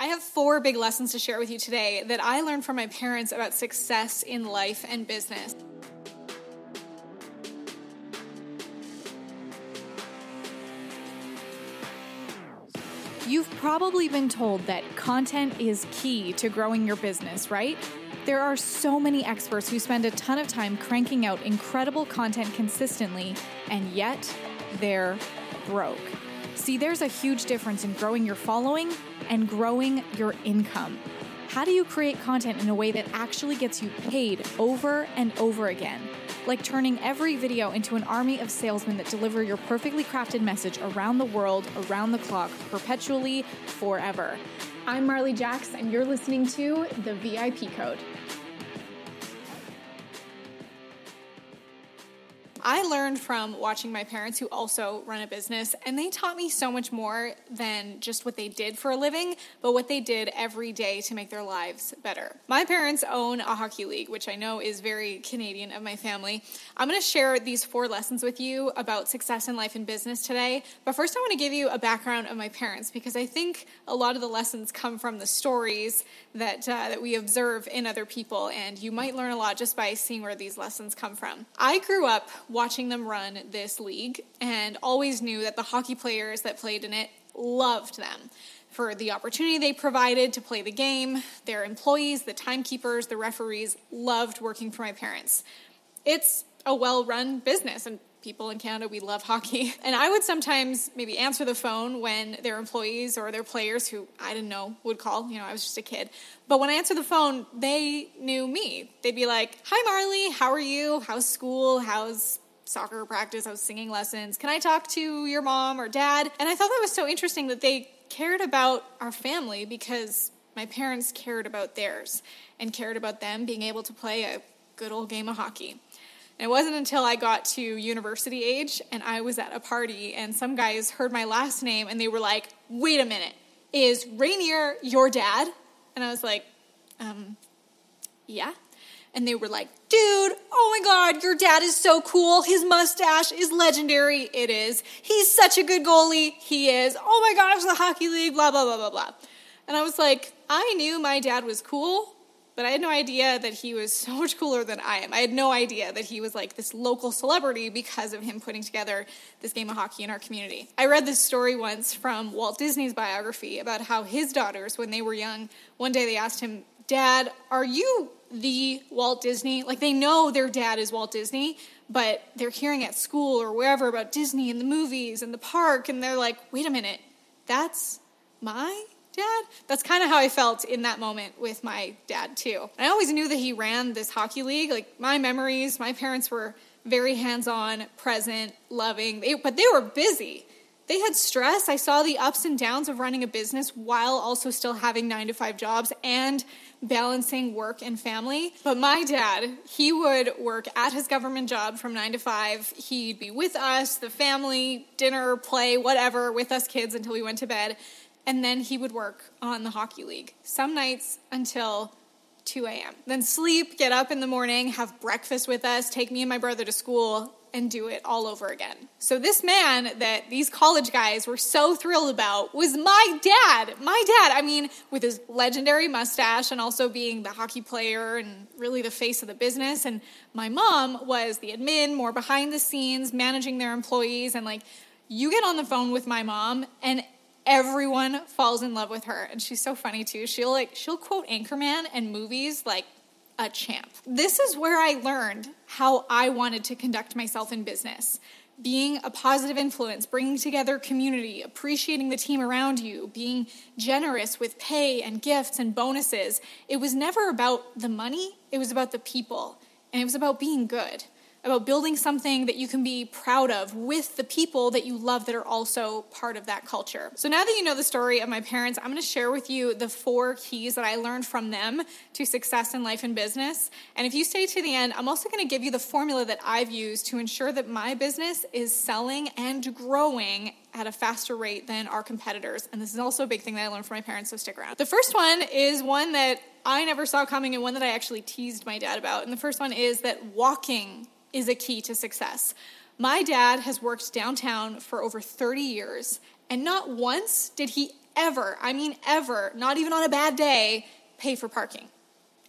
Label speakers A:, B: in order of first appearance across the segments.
A: I have four big lessons to share with you today that I learned from my parents about success in life and business. You've probably been told that content is key to growing your business, right? There are so many experts who spend a ton of time cranking out incredible content consistently, and yet they're broke. See, there's a huge difference in growing your following and growing your income. How do you create content in a way that actually gets you paid over and over again? Like turning every video into an army of salesmen that deliver your perfectly crafted message around the world, around the clock, perpetually, forever. I'm Marley Jacks, and you're listening to The VIP Code. I learned from watching my parents who also run a business, and they taught me so much more than just what they did for a living, but what they did every day to make their lives better. My parents own a hockey league, which I know is very Canadian of my family. I'm to share these four lessons with you about success in life and business today, but first I want to give you a background of my parents because I think a lot of the lessons come from the stories that uh, that we observe in other people, and you might learn a lot just by seeing where these lessons come from. I grew up watching them run this league and always knew that the hockey players that played in it loved them for the opportunity they provided to play the game. Their employees, the timekeepers, the referees loved working for my parents. It's a well run business, and people in Canada, we love hockey. And I would sometimes maybe answer the phone when their employees or their players who I didn't know would call. You know, I was just a kid. But when I answered the phone, they knew me. They'd be like, Hi, Marley, how are you? How's school? How's soccer practice? How's singing lessons? Can I talk to your mom or dad? And I thought that was so interesting that they cared about our family because my parents cared about theirs and cared about them being able to play a good old game of hockey. And it wasn't until I got to university age and I was at a party and some guys heard my last name and they were like, wait a minute, is Rainier your dad? And I was like, um, yeah. And they were like, dude, oh my God, your dad is so cool. His mustache is legendary. It is. He's such a good goalie. He is. Oh my gosh, the hockey league, blah, blah, blah, blah, blah. And I was like, I knew my dad was cool, but I had no idea that he was so much cooler than I am. I had no idea that he was like this local celebrity because of him putting together this game of hockey in our community. I read this story once from Walt Disney's biography about how his daughters, when they were young, one day they asked him, Dad, are you the Walt Disney? Like they know their dad is Walt Disney, but they're hearing at school or wherever about Disney and the movies and the park, and they're like, wait a minute, that's my dad? That's kind of how I felt in that moment with my dad, too. I always knew that he ran this hockey league. Like, my memories, my parents were very hands on, present, loving, they, but they were busy. They had stress. I saw the ups and downs of running a business while also still having nine to five jobs and balancing work and family. But my dad, he would work at his government job from nine to five. He'd be with us, the family, dinner, play, whatever, with us kids until we went to bed and then he would work on the hockey league some nights until 2 a.m. Then sleep, get up in the morning, have breakfast with us, take me and my brother to school, and do it all over again. So, this man that these college guys were so thrilled about was my dad. My dad, I mean, with his legendary mustache and also being the hockey player and really the face of the business. And my mom was the admin, more behind the scenes, managing their employees. And like, you get on the phone with my mom, and everyone falls in love with her. And she's so funny too. She'll like she'll quote anchorman and movies like a champ. This is where i learned how i wanted to conduct myself in business. Being a positive influence bringing together community appreciating the team around you being generous with pay and gifts and bonuses. It was never about the money. It was about the people. And it was about being good about building something that you can be proud of with the people that you love that are also part of that culture. So now that you know the story of my parents, I'm going to share with you the four keys that I learned from them to success in life and business. And if you stay to the end, I'm also going to give you the formula that I've used to ensure that my business is selling and growing at a faster rate than our competitors. And this is also a big thing that I learned from my parents, so stick around. The first one is one that I never saw coming and one that I actually teased my dad about. And the first one is that walking is a key to success. My dad has worked downtown for over 30 years, and not once did he ever, I mean ever, not even on a bad day, pay for parking.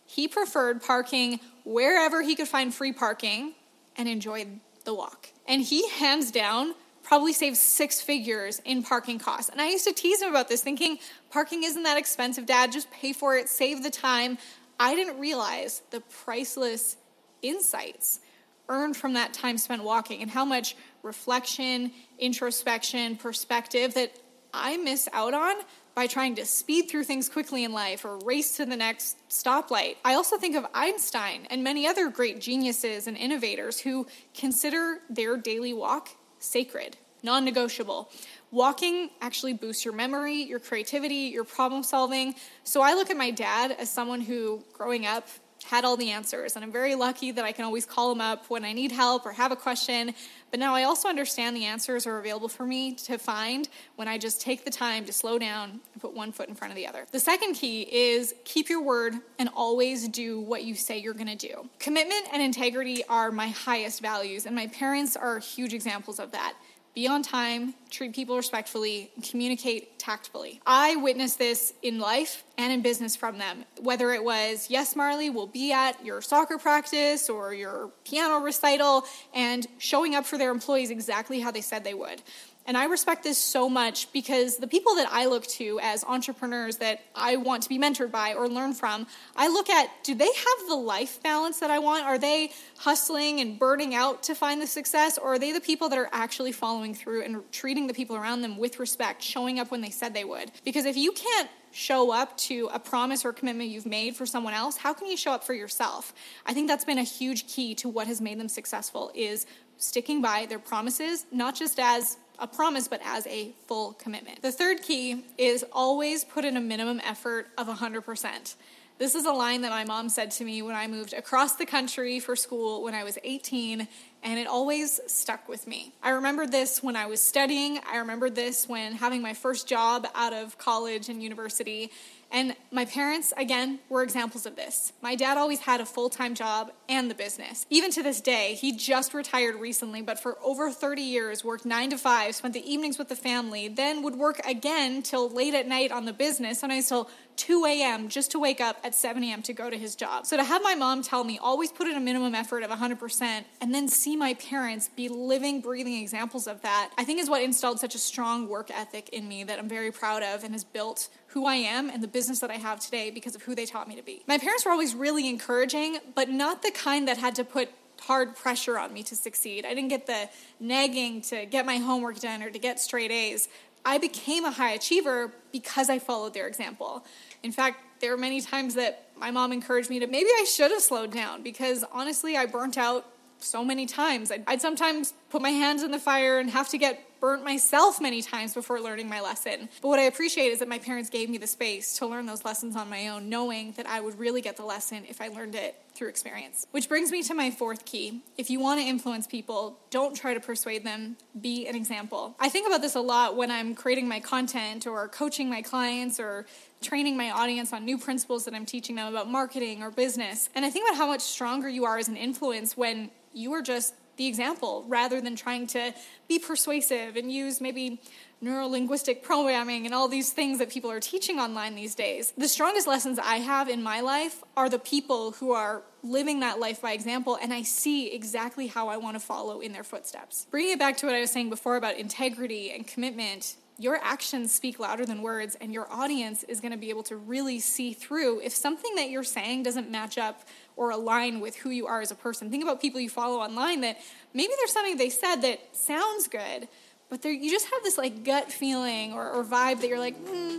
A: He preferred parking wherever he could find free parking and enjoyed the walk. And he, hands down, probably saved six figures in parking costs. And I used to tease him about this, thinking, parking isn't that expensive, Dad. Just pay for it, save the time. I didn't realize the priceless insights earned from that time spent walking and how much reflection, introspection, perspective that I miss out on by trying to speed through things quickly in life or race to the next stoplight. I also think of Einstein and many other great geniuses and innovators who consider their daily walk sacred, non negotiable. Walking actually boosts your memory, your creativity, your problem solving. So I look at my dad as someone who, growing up, had all the answers. And I'm very lucky that I can always call them up when I need help or have a question. But now I also understand the answers are available for me to find when I just take the time to slow down and put one foot in front of the other. The second key is keep your word and always do what you say you're to do. Commitment and integrity are my highest values, and my parents are huge examples of that be on time, treat people respectfully, communicate tactfully. I witnessed this in life and in business from them. Whether it was, yes, Marley, we'll be at your soccer practice or your piano recital and showing up for their employees exactly how they said they would. And I respect this so much because the people that I look to as entrepreneurs that I want to be mentored by or learn from, I look at do they have the life balance that I want? Are they hustling and burning out to find the success? Or are they the people that are actually following through and treating the people around them with respect, showing up when they said they would? Because if you can't show up to a promise or commitment you've made for someone else how can you show up for yourself i think that's been a huge key to what has made them successful is sticking by their promises not just as a promise, but as a full commitment. The third key is always put in a minimum effort of 100%. This is a line that my mom said to me when I moved across the country for school when I was 18, and it always stuck with me. I remembered this when I was studying, I remembered this when having my first job out of college and university, and my parents, again, were examples of this. My dad always had a full time job and the business. Even to this day, he just retired recently, but for over 30 years worked nine to five, spent the evenings with the family, then would work again till late at night on the business, sometimes till 2 a.m. just to wake up at 7 a.m. to go to his job. So to have my mom tell me always put in a minimum effort of 100% and then see my parents be living, breathing examples of that, I think is what installed such a strong work ethic in me that I'm very proud of and has built who I am and the business that I have today because of who they taught me to be. My parents were always really encouraging, but not the kind that had to put hard pressure on me to succeed. I didn't get the nagging to get my homework done or to get straight A's. I became a high achiever because I followed their example. In fact, there were many times that my mom encouraged me to maybe I should have slowed down because honestly, I burnt out so many times. I'd, I'd, sometimes put my hands in the fire and have to get burnt myself many times before learning my lesson. But what I appreciate is that my parents gave me the space to learn those lessons on my own, knowing that I would really get the lesson if I learned it through experience. Which brings me to my fourth key. If you want to influence people, don't try to persuade them, be an example. I think about this a lot when I'm creating my content or coaching my clients or training my audience on new principles that I'm teaching them about marketing or business. And I think about how much stronger you are as an influence when you are just the example rather than trying to be persuasive and use maybe neurolinguistic programming and all these things that people are teaching online these days. The strongest lessons I have in my life are the people who are living that life by example, and I see exactly how I want to follow in their footsteps. Bringing it back to what I was saying before about integrity and commitment, your actions speak louder than words, and your audience is going to be able to really see through if something that you're saying doesn't match up or align with who you are as a person. Think about people you follow online that maybe there's something they said that sounds good, but you just have this like gut feeling or, or vibe that you're like, hmm,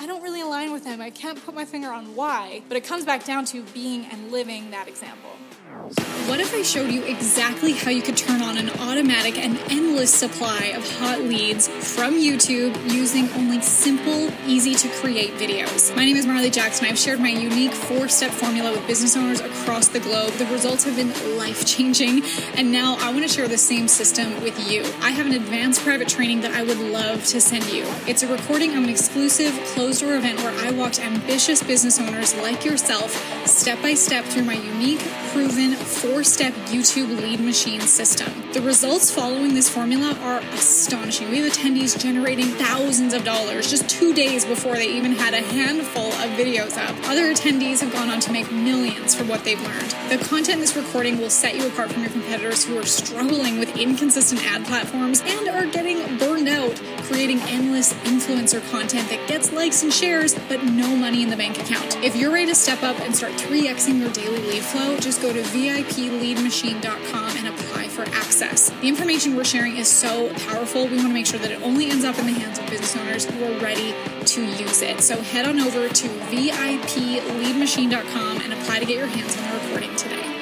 A: I don't really align with them. I can't put my finger on why, but it comes back down to being and living that example.
B: What if I showed you exactly how you could turn on an automatic and endless supply of hot leads from YouTube using only simple, easy to create videos? My name is Marley Jackson. I've shared my unique four step formula with business owners across the globe. The results have been life changing, and now I want to share the same system with you. I have an advanced private training that I would love to send you. It's a recording of an exclusive closed door event where I walked ambitious business owners like yourself step by step through my unique, proven four step YouTube lead machine system. The results following this formula are astonishing. We have attendees generating thousands of dollars just two days before they even had a handful of videos up. Other attendees have gone on to make millions from what they've learned. The content in this recording will set you apart from your competitors who are struggling with inconsistent ad platforms and are getting burned out creating endless influencer content that gets likes and shares, but no money in the bank account. If you're ready to step up and start 3xing your daily lead flow, just go to VIPleadmachine.com and apply for access. The information we're sharing is so powerful. We want to make sure that it only ends up in the hands of business owners who are ready to use it. So head on over to VIPleadmachine.com and apply to get your hands on the recording today.